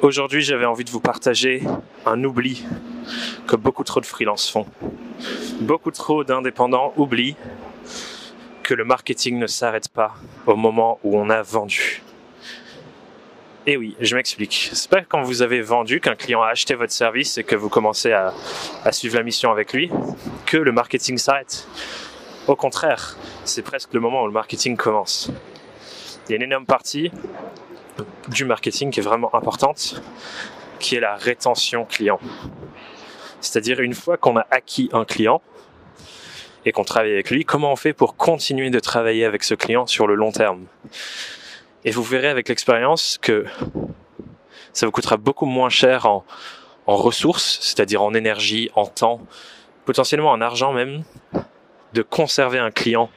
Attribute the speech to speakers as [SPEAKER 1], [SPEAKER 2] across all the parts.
[SPEAKER 1] Aujourd'hui, j'avais envie de vous partager un oubli que beaucoup trop de freelances font. Beaucoup trop d'indépendants oublient que le marketing ne s'arrête pas au moment où on a vendu. Et oui, je m'explique. C'est pas quand vous avez vendu, qu'un client a acheté votre service et que vous commencez à suivre la mission avec lui, que le marketing s'arrête. Au contraire, c'est presque le moment où le marketing commence. Il y a une énorme partie du marketing qui est vraiment importante, qui est la rétention client. C'est-à-dire une fois qu'on a acquis un client et qu'on travaille avec lui, comment on fait pour continuer de travailler avec ce client sur le long terme? Et vous verrez avec l'expérience que ça vous coûtera beaucoup moins cher en, ressources, c'est-à-dire en énergie, en temps, potentiellement en argent même, de conserver un client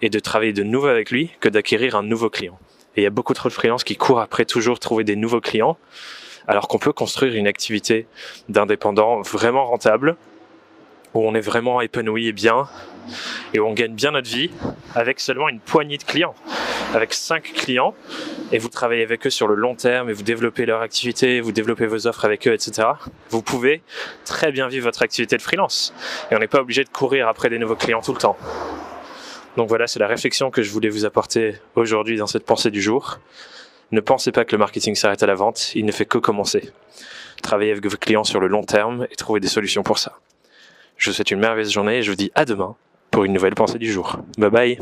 [SPEAKER 1] et de travailler de nouveau avec lui que d'acquérir un nouveau client. Et il y a beaucoup trop de freelances qui courent après toujours trouver des nouveaux clients, alors qu'on peut construire une activité d'indépendant vraiment rentable, où on est vraiment épanoui et bien, et où on gagne bien notre vie avec seulement une poignée de clients. Avec cinq clients, et vous travaillez avec eux sur le long terme, et vous développez leur activité, vous développez vos offres avec eux, etc. Vous pouvez très bien vivre votre activité de freelance. Et on n'est pas obligé de courir après des nouveaux clients tout le temps. Donc voilà, c'est la réflexion que je voulais vous apporter aujourd'hui dans cette pensée du jour. Ne pensez pas que le marketing s'arrête à la vente, il ne fait que commencer. Travaillez avec vos clients sur le long terme et trouvez des solutions pour ça. Je vous souhaite une merveilleuse journée et je vous dis à demain pour une nouvelle pensée du jour. Bye bye